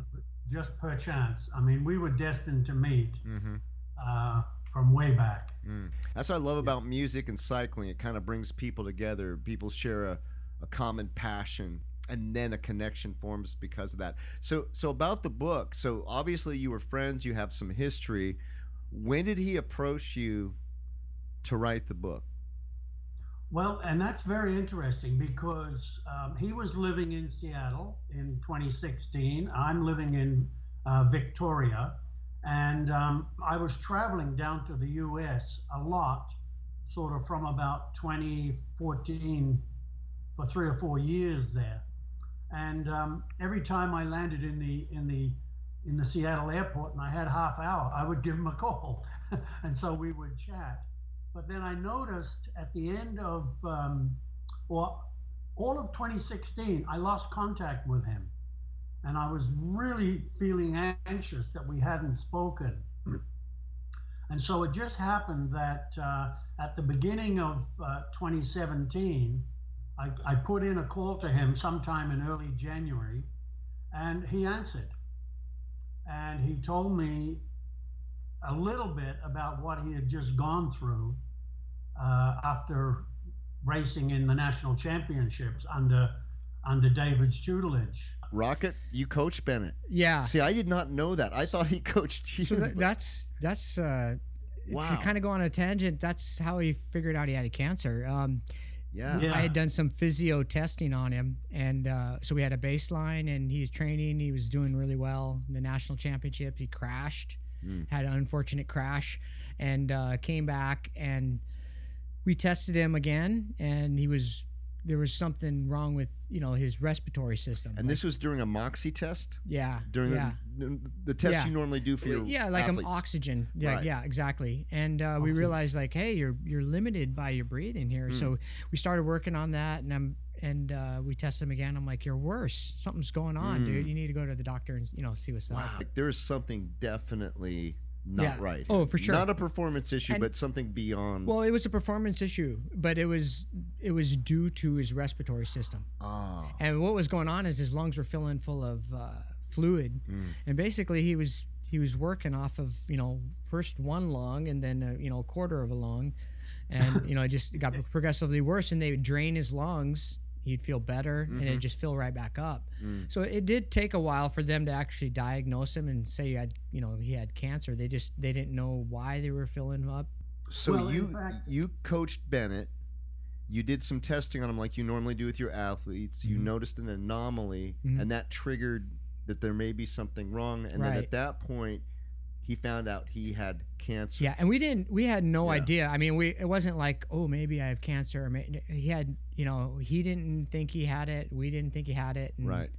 Just per chance. I mean, we were destined to meet. Mm-hmm. uh, from way back. Mm. That's what I love about music and cycling. It kind of brings people together. People share a, a common passion, and then a connection forms because of that. So, so about the book. So obviously you were friends. You have some history. When did he approach you to write the book? Well, and that's very interesting because um, he was living in Seattle in 2016. I'm living in uh, Victoria. And um, I was traveling down to the US a lot, sort of from about 2014 for three or four years there. And um, every time I landed in the in the in the Seattle airport and I had half hour, I would give him a call, and so we would chat. But then I noticed at the end of um, or all of 2016, I lost contact with him and I was really feeling anxious that we hadn't spoken. And so it just happened that uh, at the beginning of uh, 2017, I, I put in a call to him sometime in early January, and he answered. And he told me a little bit about what he had just gone through uh, after racing in the national championships under under David's tutelage. Rocket, you coach Bennett. Yeah. See, I did not know that. I thought he coached you. So that, that's that's uh, Wow. To kind of go on a tangent, that's how he figured out he had a cancer. Um, yeah. Yeah. I had done some physio testing on him, and uh, so we had a baseline, and he was training. He was doing really well in the national championship. He crashed, Mm. had an unfortunate crash, and uh, came back, and we tested him again, and he was there was something wrong with you know his respiratory system. And this was during a Moxy test? yeah, During yeah. the, the test Yeah. you normally do for your yeah, like athletes. um, oxygen. Yeah, Right. yeah, exactly. And uh, we realized like, hey, you're you're limited by your breathing here. Hmm. So we started working on that, and I'm and uh, we tested him again. I'm like, you're worse. Something's going on, dude. You need to go to the doctor and you know see what's up. Like, there's something definitely not Yeah. right. Oh, for sure. Not a performance issue, And- but something beyond. Well, it was a performance issue, but it was it was due to his respiratory system. ah. And what was going on is his lungs were filling full of uh, fluid, and basically he was he was working off of you know first one lung and then uh, you know a quarter of a lung, and you know it just got progressively worse. And they would drain his lungs. He'd feel better, and it'd just fill right back up. So it did take a while for them to actually diagnose him and say he had you know he had cancer. They just they didn't know why they were filling up. So Well, you you coached Bennett. You did some testing on him like you normally do with your athletes. You Mm-hmm. noticed an anomaly, Mhm. and that triggered that there may be something wrong. And then at that point, he found out he had cancer. Yeah, and we didn't. We had no Yeah. idea. I mean, we it wasn't like, oh, maybe I have cancer. Or may, he had, you know, he didn't think he had it. We didn't think he had it. And, Right.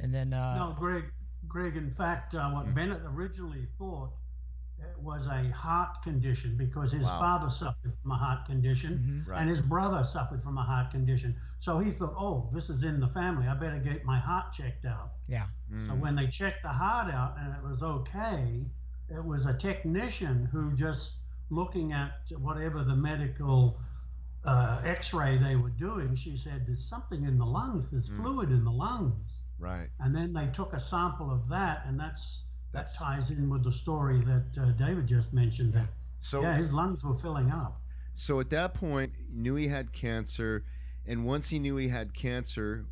And then, uh, No, Greg. Greg, in fact, uh, what Bennett originally thought it was a heart condition because his Wow. father suffered from a heart condition mhm. Right. and his brother suffered from a heart condition. So he thought, oh, this is in the family. I better get my heart checked out. yeah, Mm. So when they checked the heart out and it was okay, it was a technician who just looking at whatever the medical uh, X-ray they were doing, she said, "There's something in the lungs. There's Mm. fluid in the lungs." right. And then they took a sample of that, and that's That's- that ties in with the story that uh, David just mentioned. That So yeah, his lungs were filling up. So at that point, he knew he had cancer, and once he knew he had cancer,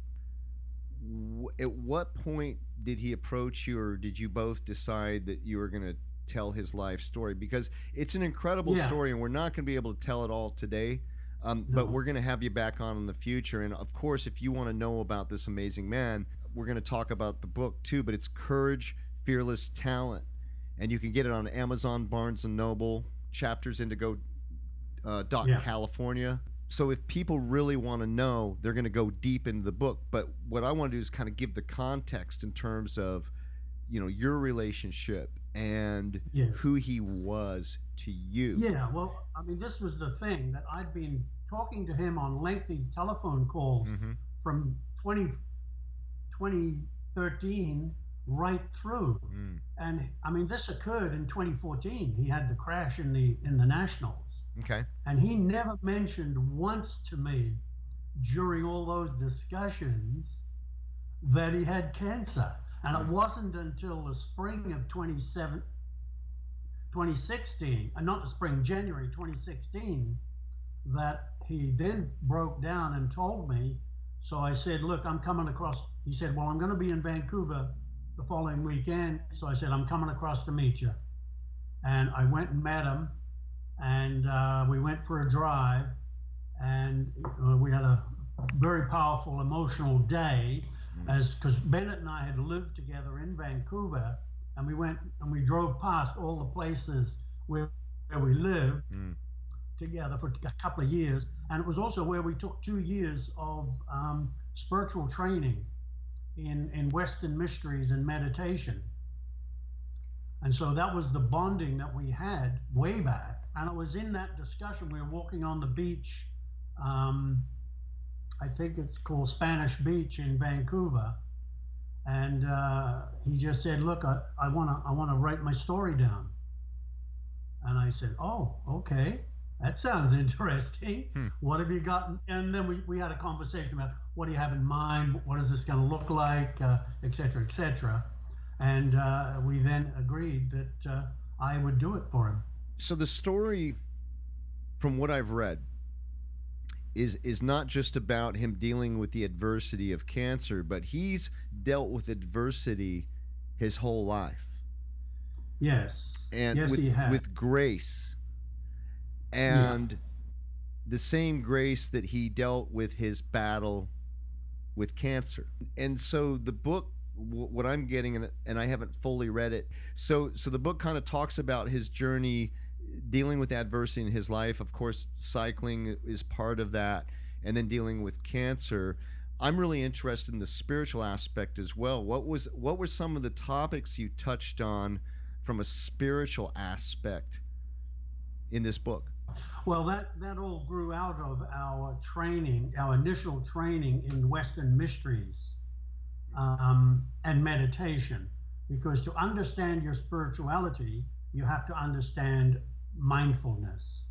w- at what point did he approach you, or did you both decide that you were going to tell his life story? Because it's an incredible Yeah. story, and we're not going to be able to tell it all today. Um, But we're going to have you back on in the future, and of course, if you want to know about this amazing man, we're going to talk about the book too. But it's Courage, Fearless Talent, and you can get it on Amazon, Barnes and Noble, Chapters Indigo uh, dot Yeah. California. So if people really want to know, they're going to go deep into the book. But what I want to do is kind of give the context in terms of, you know, your relationship and Yes. who he was to you. Yeah, well, I mean, this was the thing that I'd been talking to him on lengthy telephone calls Mhm. from 20, 2013 right through. Mm. And I mean, this occurred in 2014. He had the crash in the in the Nationals, Okay. and he never mentioned once to me during all those discussions that he had cancer. And it wasn't until the spring of 27, 2016, and not the spring, January 2016, that he then broke down and told me. So I said, Look, I'm coming across. He said, Well, I'm going to be in Vancouver the following weekend. So I said, I'm coming across to meet you. And I went and met him, and uh, we went for a drive, and uh, we had a very powerful emotional day as because Bennett and I had lived together in Vancouver, and we went and we drove past all the places where, where we lived Mm. together for a couple of years, and it was also where we took two years of um, spiritual training in in Western mysteries and meditation. And so that was the bonding that we had way back. And it was in that discussion we were walking on the beach. Um, I think it's called Spanish Beach in Vancouver. And uh, he just said, "Look, I, I wanna I wanna write my story down." And I said, "Oh, okay, that sounds interesting. Hmm. What have you got?" And then we, we had a conversation about what do you have in mind? What is this going to look like, uh, et cetera, et cetera. And uh, we then agreed that uh, I would do it for him. so the story from what i've read is is not just about him dealing with the adversity of cancer but he's dealt with adversity his whole life Yes. and yes, with, he had. with grace and the same grace that he dealt with his battle with cancer. And so the book wh- what i'm getting and i haven't fully read it so so the book kind of talks about his journey dealing with adversity in his life. Of course cycling is part of that and then dealing with cancer. I'm really interested in the spiritual aspect as well. What was what were some of the topics you touched on from a spiritual aspect in this book Well, that, that all grew out of our training, our initial training in Western mysteries um, and meditation. Because to understand your spirituality, you have to understand mindfulness,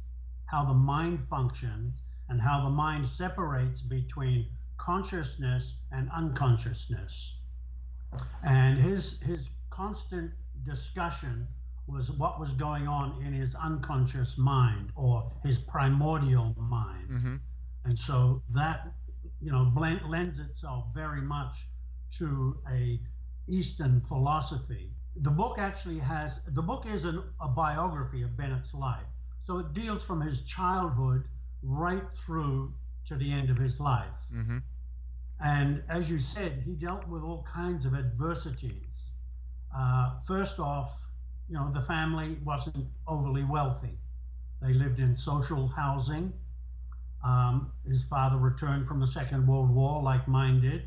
how the mind functions, and how the mind separates between consciousness and unconsciousness. And his, his constant discussion was what was going on in his unconscious mind or his primordial mind. Mm-hmm. And so that, you know, blend, lends itself very much to a Eastern philosophy. The book actually has, the book is an, a biography of Bennett's life. So it deals from his childhood right through to the end of his life. Mm-hmm. And as you said, he dealt with all kinds of adversities. Uh, first off, you know, the family wasn't overly wealthy. They lived in social housing. Um, his father returned from the Second World War, like mine did.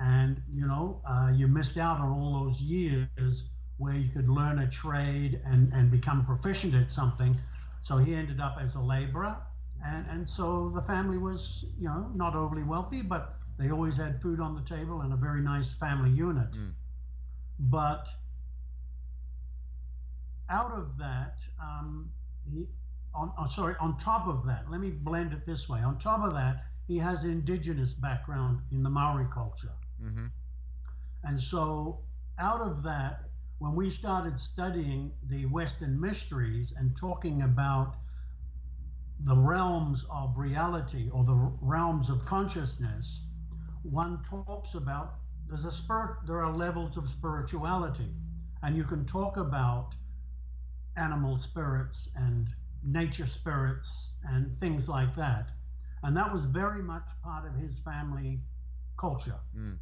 And, you know, uh, you missed out on all those years where you could learn a trade and, and become proficient at something. So he ended up as a laborer. And, and so the family was, you know, not overly wealthy, but they always had food on the table and a very nice family unit. Mm. But out of that, um, he, on, oh, sorry, on top of that, let me blend it this way. On top of that, he has indigenous background in the Maori culture. Mm-hmm. And so, out of that, when we started studying the Western mysteries and talking about the realms of reality or the realms of consciousness, one talks about there's a spirit, there are levels of spirituality, and you can talk about animal spirits and nature spirits and things like that. And that was very much part of his family culture. Mm.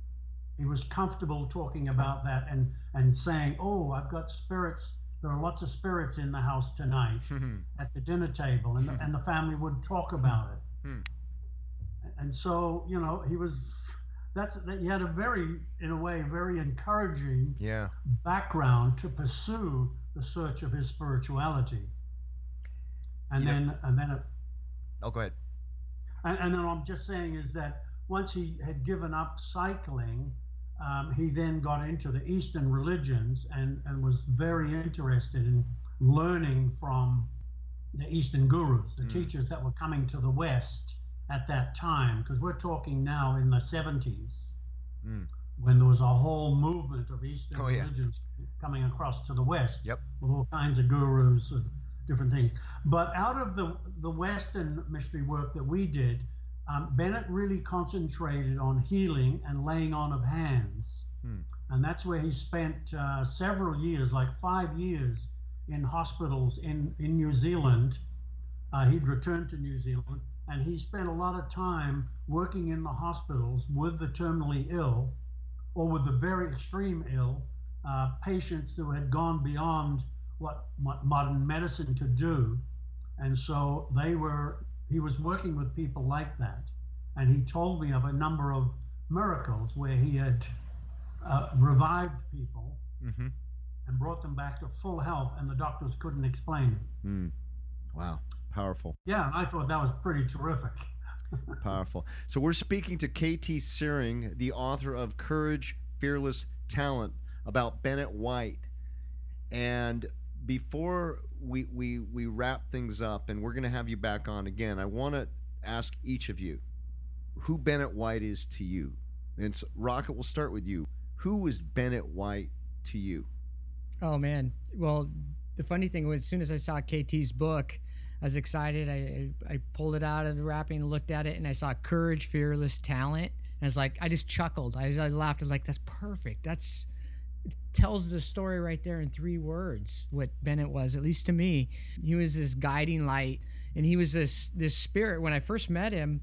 He was comfortable talking about that and, and saying, Oh, I've got spirits. There are lots of spirits in the house tonight Mm-hmm. at the dinner table. And the, and the family would talk about it. Hmm. And so, you know, he was, that's, that he had a very, in a way, very encouraging Yeah. background to pursue the search of his spirituality. And You know- then, and then, it, Oh, go ahead. and, and then I'm just saying is that once he had given up cycling, um, he then got into the Eastern religions and, and was very interested in learning from the Eastern gurus, the Mm. teachers that were coming to the West at that time, because we're talking now in the 70s. Mm. When there was a whole movement of Eastern Oh, yeah. religions coming across to the West Yep. with all kinds of gurus and different things. But out of the, the Western mystery work that we did, um, Bennett really concentrated on healing and laying on of hands. Hmm. And that's where he spent uh, several years, like five years, in hospitals in, in New Zealand. Uh, he'd returned to New Zealand and he spent a lot of time working in the hospitals with the terminally ill or with the very extreme ill uh, patients who had gone beyond what, what modern medicine could do. And so they were, he was working with people like that. And he told me of a number of miracles where he had uh, revived people Mm-hmm. and brought them back to full health, and the doctors couldn't explain it. Mm. Wow. Powerful. Yeah, and I thought that was pretty terrific. Powerful. So we're speaking to KT Searing, the author of Courage, Fearless Talent, about Bennett White. And before we we we wrap things up, and we're going to have you back on again, I want to ask each of you who Bennett White is to you. And so, Rocket, we'll start with you. Who was Bennett White to you? Oh man. Well, the funny thing was, as soon as I saw KT's book, I was excited. I I pulled it out of the wrapping looked at it, and I saw courage, fearless talent. And I was like, I just chuckled. I, I laughed. I was like, that's perfect. That's tells the story right there in three words. What Bennett was, at least to me, he was this guiding light, and he was this this spirit. When I first met him,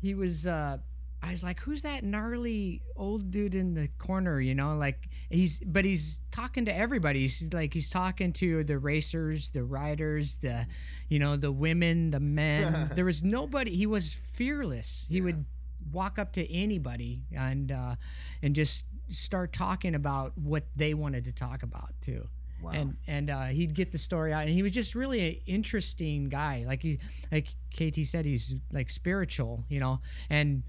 he was. uh I was like, "Who's that gnarly old dude in the corner?" You know, like he's, but he's talking to everybody. He's like, he's talking to the racers, the riders, the, you know, the women, the men. there was nobody. He was fearless. He would walk up to anybody and uh, and just start talking about what they wanted to talk about too Wow. and and uh, he'd get the story out and he was just really an interesting guy like he like kt said he's like spiritual you know and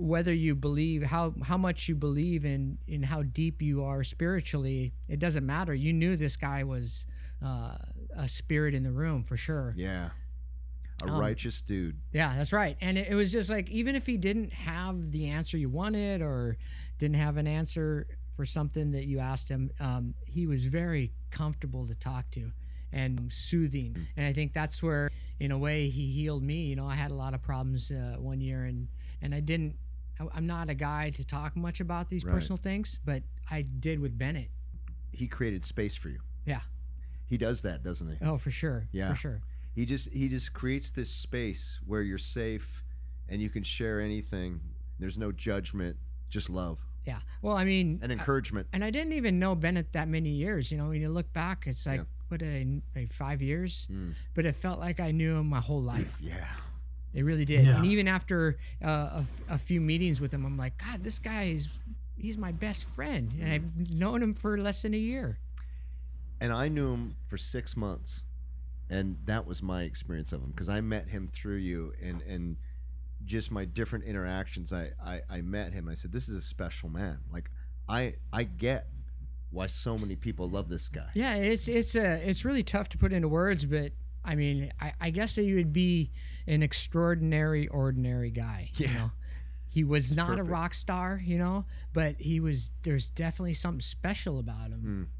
whether you believe how how much you believe in in how deep you are spiritually it doesn't matter you knew this guy was uh, a spirit in the room for sure yeah. A Um, righteous dude. yeah, that's right. And it, it was just like even if he didn't have the answer you wanted or didn't have an answer for something that you asked him, um, he was very comfortable to talk to and soothing. And I think that's where, in a way, he healed me. You know, I had a lot of problems uh, one year, and and I didn't. I, I'm not a guy to talk much about these Right. personal things, but I did with Bennett. He created space for you. Yeah. He does that, doesn't he? Oh, for sure. Yeah. For sure. he just he just creates this space where you're safe and you can share anything there's no judgment just love Yeah. Well, I mean, and I- encouragement and I didn't even know Bennett that many years. You know, when you look back, it's like Yeah. what a, like five years, Mm. but it felt like I knew him my whole life. yeah It really did. Yeah. And even after uh, a, f- a few meetings with him, I'm like, God, this guy is he's my best friend, and I've known him for less than a year. and i knew him for six months and that was my experience of him because i met him through you and and just my different interactions I, I i met him i said this is a special man like i i get why so many people love this guy Yeah, it's it's a it's really tough to put into words, but I mean, I, I guess that you would be an extraordinary, ordinary guy. You Yeah. know, he was not perfect. a rock star, you know, but he was. There's definitely something special about him. Mm.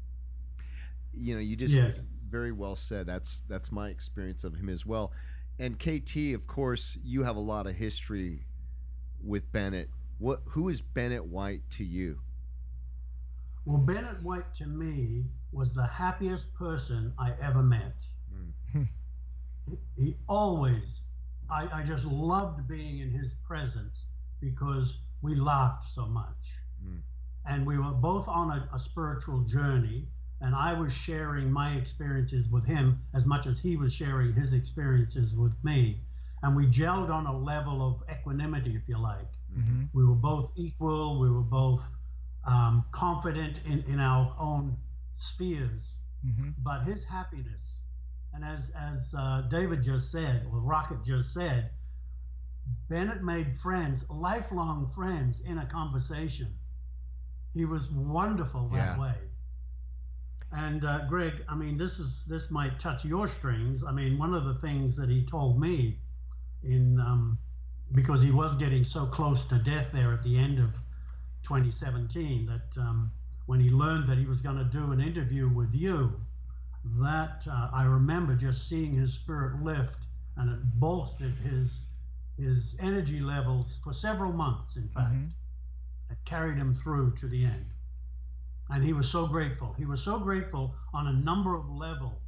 you know you just Yes. very well said that's that's my experience of him as well and kt of course you have a lot of history with bennett what who is bennett white to you Well, Bennett White to me was the happiest person I ever met. He, he always, I, I just loved being in his presence because we laughed so much. Mm. And we were both on a, a spiritual journey, and I was sharing my experiences with him as much as he was sharing his experiences with me. And we gelled on a level of equanimity, if you like. Mm-hmm. We were both equal. We were both um, confident in, in our own spheres. Mm-hmm. But his happiness, and as as uh, David just said, or Rocket just said, Bennett made friends, lifelong friends, in a conversation. He was wonderful that Yeah. way. And uh, Greg, I mean, this is this might touch your strings. I mean, one of the things that he told me, in um, because he was getting so close to death there at the end of 2017 that um, when he learned that he was going to do an interview with you, that uh, I remember just seeing his spirit lift and it bolstered his his energy levels for several months. In fact, it carried him through to the end, and he was so grateful. He was so grateful on a number of levels,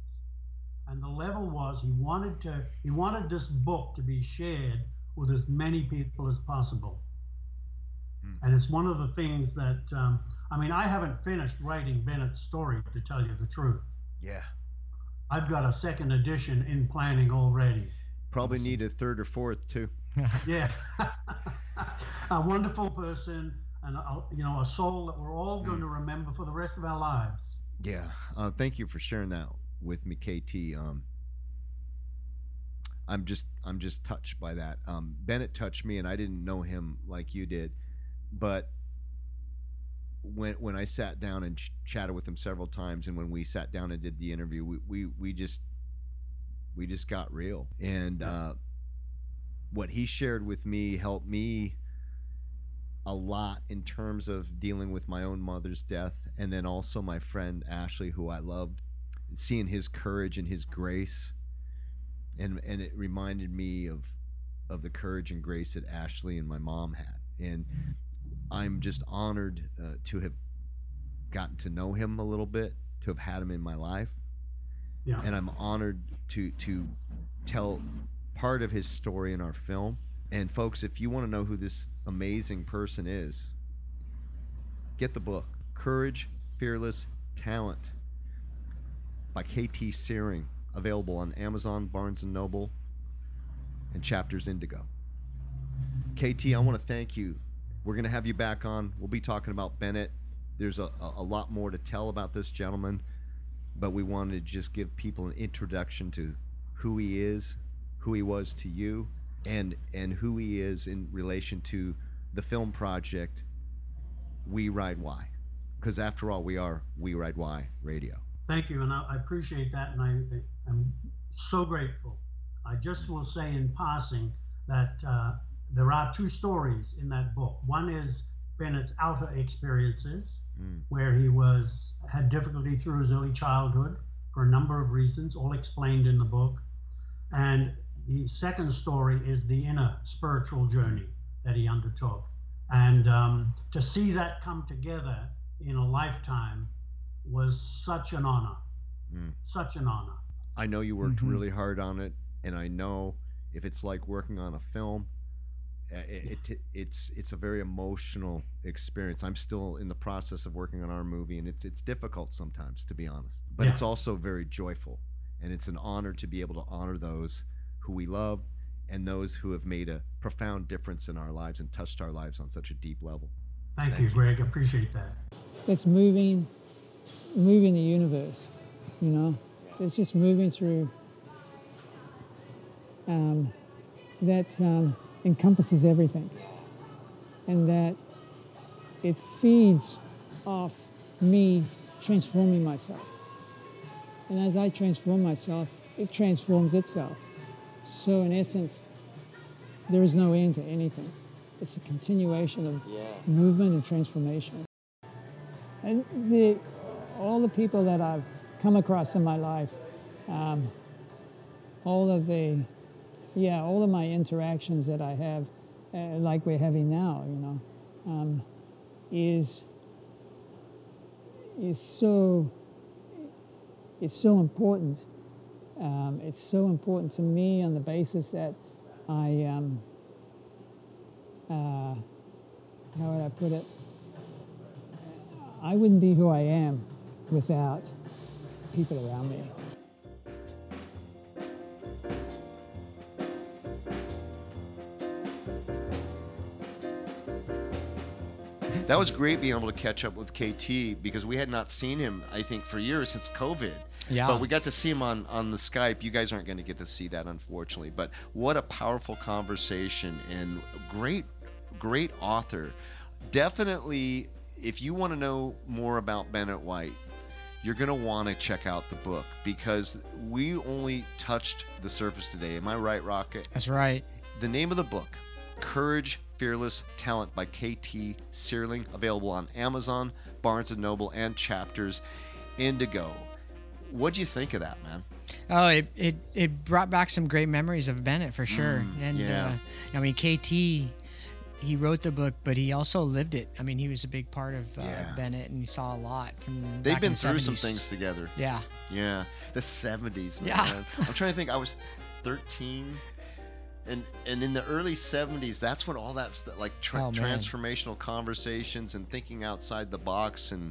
and the level was he wanted to he wanted this book to be shared with as many people as possible. And it's one of the things that um, I mean I haven't finished writing Bennett's story to tell you the truth. Yeah. I've got a second edition in planning already. Probably need a third or fourth too. Yeah, a wonderful person and a, you know a soul that we're all going to remember for the rest of our lives. Yeah. Uh, thank you for sharing that with me, KT. Um, I'm just I'm just touched by that. Um, Bennett touched me, and I didn't know him like you did, but when when I sat down and ch- chatted with him several times, and when we sat down and did the interview, we we, we just we just got real, and uh, what he shared with me helped me a lot in terms of dealing with my own mother's death and then also my friend Ashley who I loved seeing his courage and his grace. And and it reminded me of of the courage and grace that Ashley and my mom had. And I'm just honored uh, to have gotten to know him a little bit to have had him in my life Yeah, and I'm honored to to tell part of his story in our film. And folks, if you want to know who this amazing person is, get the book Courage, Fearless Talent by KT Searing, available on Amazon, Barnes and Noble, and Chapters Indigo. KT, I want to thank you. We're going to have you back on. We'll be talking about Bennett. There's a, a, lot more to tell about this gentleman but we wanted to just give people an introduction to who he is, who he was to you, and and who he is in relation to the film project We Ride Why. Because after all, we are We Ride Why Radio. thank you, and I, appreciate that, and I am so grateful. I just will say in passing that uh, there are two stories in that book. One is Bennett's outer experiences, where he was had difficulty through his early childhood for a number of reasons, all explained in the book. And the second story is the inner spiritual journey that he undertook. And um, to see that come together in a lifetime was such an honor. Mm. Such an honor. I know you worked Mhm. really hard on it, and I know if it's like working on a film, it, it it's it's a very emotional experience. I'm still in the process of working on our movie, and it's it's difficult sometimes, to be honest. But Yeah. it's also very joyful, and it's an honor to be able to honor those who we love and those who have made a profound difference in our lives and touched our lives on such a deep level. Thank, Thank you, you. Greg. Appreciate that. It's moving, moving the universe, you know. It's just moving through. Um, that um, encompasses everything, and that it feeds off me transforming myself. And as I transform myself, it transforms itself. So in essence, there is no end to anything. It's a continuation of movement and transformation. And the, all the people that I've come across in my life, um, all of the, yeah, all of my interactions that I have, uh, like we're having now, you know, um, is is so it's so important. Um, it's so important to me on the basis that I, um, uh, how would I put it? I wouldn't be who I am without people around me. That was great being able to catch up with KT because we had not seen him, I think, for years since COVID. Yeah. But we got to see him on, on the Skype. You guys aren't going to get to see that, unfortunately. But what a powerful conversation and great, great author. Definitely, if you want to know more about Bennett White, you're going to want to check out the book because we only touched the surface today. Am I right, Rocket? That's right. The name of the book, Courage Fearless Talent by KT Searing, available on Amazon, Barnes and Noble, and Chapters Indigo. What'd you think of that, man? Oh, it, it, it brought back some great memories of Bennett for sure. Mm, and yeah. uh, I mean, KT, he wrote the book, but he also lived it. I mean, he was a big part of uh, Yeah. Bennett, and he saw a lot from. They've been the through some things together. Yeah. Yeah, the seventies, man. Yeah. I'm trying to think. I was 13, and and in the early 70s, that's when all that stuff, like tra- Oh, transformational conversations and thinking outside the box, and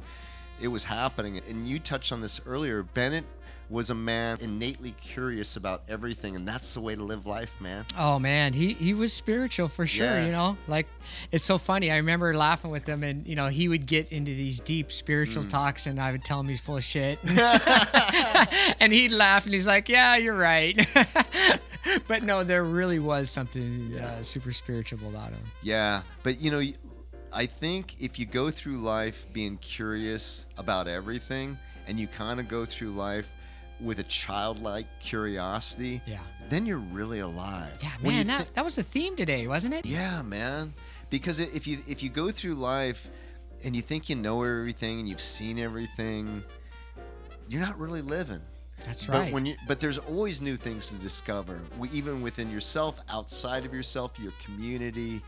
it was happening. And you touched on this earlier. Bennett was a man innately curious about everything, and that's the way to live life, man. Oh man, he he was spiritual for sure. Yeah. You know, like it's so funny. I remember laughing with him, and you know, he would get into these deep spiritual Mm. talks, and I would tell him he's full of shit, and he'd laugh, and he's like, "Yeah, you're right." but no, there really was something uh, super spiritual about him. Yeah, but you know, I think if you go through life being curious about everything, and you kind of go through life with a childlike curiosity, Yeah. then you're really alive. Yeah, man, that thi- that was the theme today, wasn't it? yeah, man. Because if you if you go through life and you think you know everything and you've seen everything, you're not really living. That's But right. when you but there's always new things to discover. We, even within yourself, outside of yourself, your community,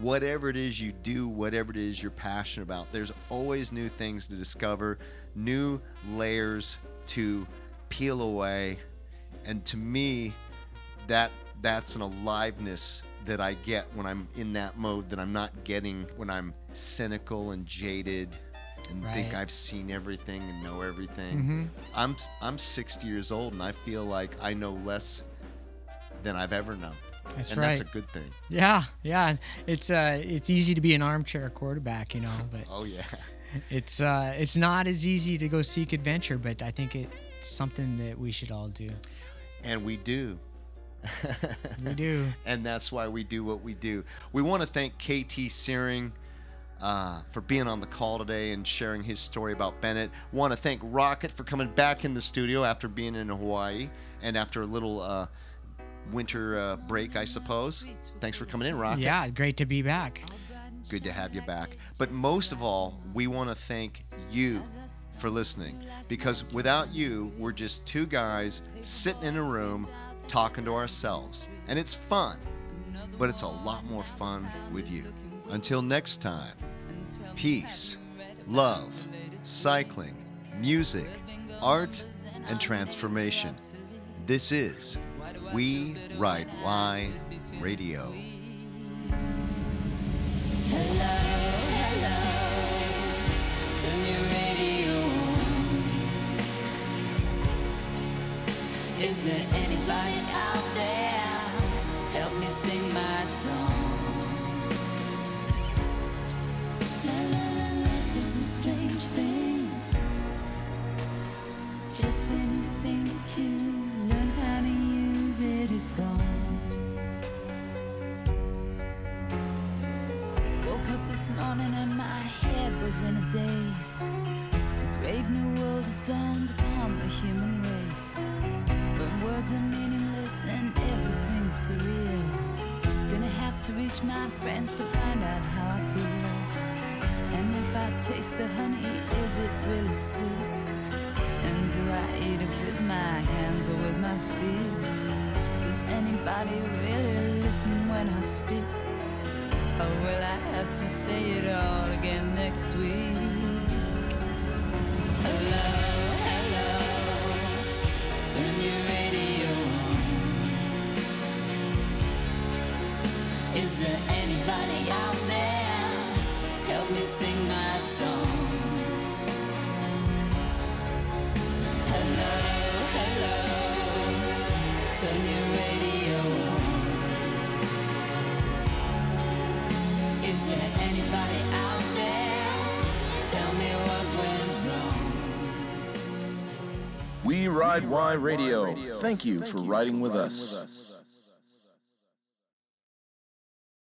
whatever it is you do, whatever it is you're passionate about, there's always new things to discover, new layers to peel away. And to me, that that's an aliveness that I get when I'm in that mode that I'm not getting when I'm cynical and jaded and think I've seen everything and know everything. Mhm. I'm I'm 60 years old and I feel like I know less than I've ever known. That's and right. that's a good thing. Yeah, yeah. It's uh, it's easy to be an armchair quarterback, you know, but Oh yeah. it's uh, it's not as easy to go seek adventure. But I think it's something that we should all do. And we do. We do. and that's why we do what we do. We want to thank KT Searing uh, for being on the call today and sharing his story about Bennett. Want to thank Rocket for coming back in the studio after being in Hawaii and after a little uh, winter uh, break, I suppose. Thanks for coming in, Rocket. Yeah, great to be back. Good to have you back. But most of all, we want to thank you for listening because without you, we're just two guys sitting in a room talking to ourselves. And it's fun, but it's a lot more fun with you. Until next time, peace, love, cycling, music, art, and transformation. This is We Ride Why Radio. Turn your radio on. Is there anybody out there? Help me sing my it, it's gone. Woke up this morning and my head was in a daze. A brave new world had dawned upon the human race. When words are meaningless and everything's surreal. Gonna have to reach my friends to find out how I feel. And if I taste the honey, is it really sweet? And do I eat it with my hands or with my feet? Does anybody really listen when I speak? Or will I have to say it all again next week? Y Radio. Thank you for riding with us.